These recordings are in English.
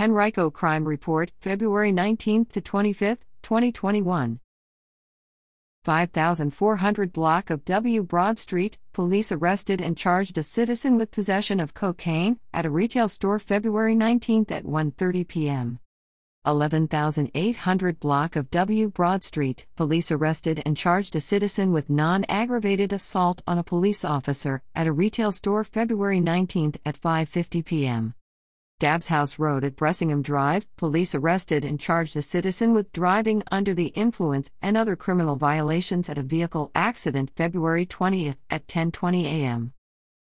Henrico Crime Report, February 19 to 25, 2021. 5400 block of W Broad Street, police arrested and charged a citizen with possession of cocaine at a retail store February 19 at 1:30 p.m. 11800 block of W Broad Street, police arrested and charged a citizen with non-aggravated assault on a police officer at a retail store February 19 at 5:50 p.m. Dabbs House Road at Bressingham Drive, police arrested and charged a citizen with driving under the influence and other criminal violations at a vehicle accident February 20 at 10:20 a.m.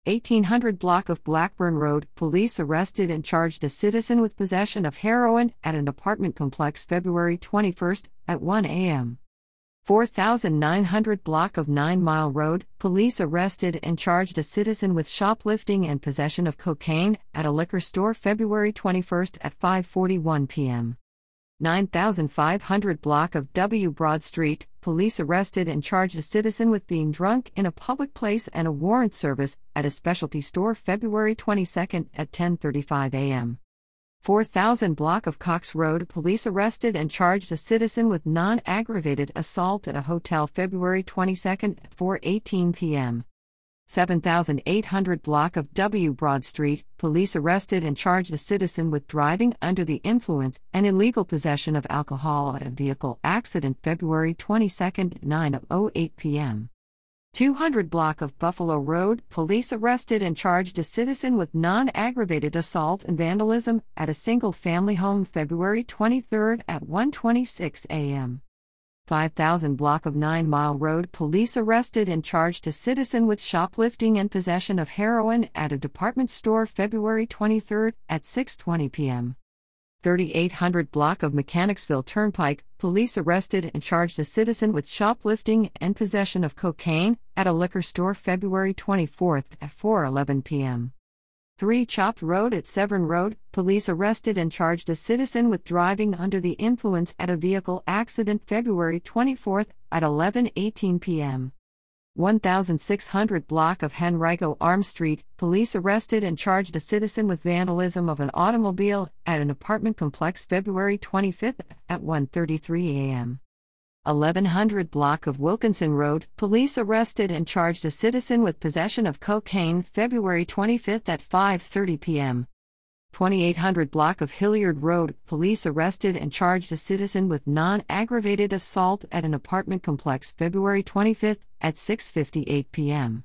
1800 block of Blackburn Road, police arrested and charged a citizen with possession of heroin at an apartment complex February 21 at 1 a.m. 4900 block of 9 Mile Road, police arrested and charged a citizen with shoplifting and possession of cocaine at a liquor store February 21 at 5:41 p.m. 9500 block of W Broad Street, police arrested and charged a citizen with being drunk in a public place and a warrant service at a specialty store February 22 at 10:35 a.m. 4000 block of Cox Road, police arrested and charged a citizen with non-aggravated assault at a hotel February 22 at 4:18 p.m. 7800 block of W Broad Street, police arrested and charged a citizen with driving under the influence and illegal possession of alcohol at a vehicle accident February 22 at 9:08 p.m. 200 block of Buffalo Road, police arrested and charged a citizen with non aggravated assault and vandalism at a single family home February 23 at 1:26 a.m. 5000 block of 9 Mile Road, police arrested and charged a citizen with shoplifting and possession of heroin at a department store February 23 at 6:20 p.m. 3800 block of Mechanicsville Turnpike, police arrested and charged a citizen with shoplifting and possession of cocaine at a liquor store February 24 at 4:11 p.m. 3 Chopt Road at Severn Road, police arrested and charged a citizen with driving under the influence at a vehicle accident February 24 at 11:18 p.m. 1600 block of Henrico Arm Street, police arrested and charged a citizen with vandalism of an automobile at an apartment complex February 25 at 1:33 a.m. 1100 block of Wilkinson Road, police arrested and charged a citizen with possession of cocaine February 25 at 5:30 p.m. 2800 block of Hilliard Road, police arrested and charged a citizen with non-aggravated assault at an apartment complex February 25 at 6:58 p.m.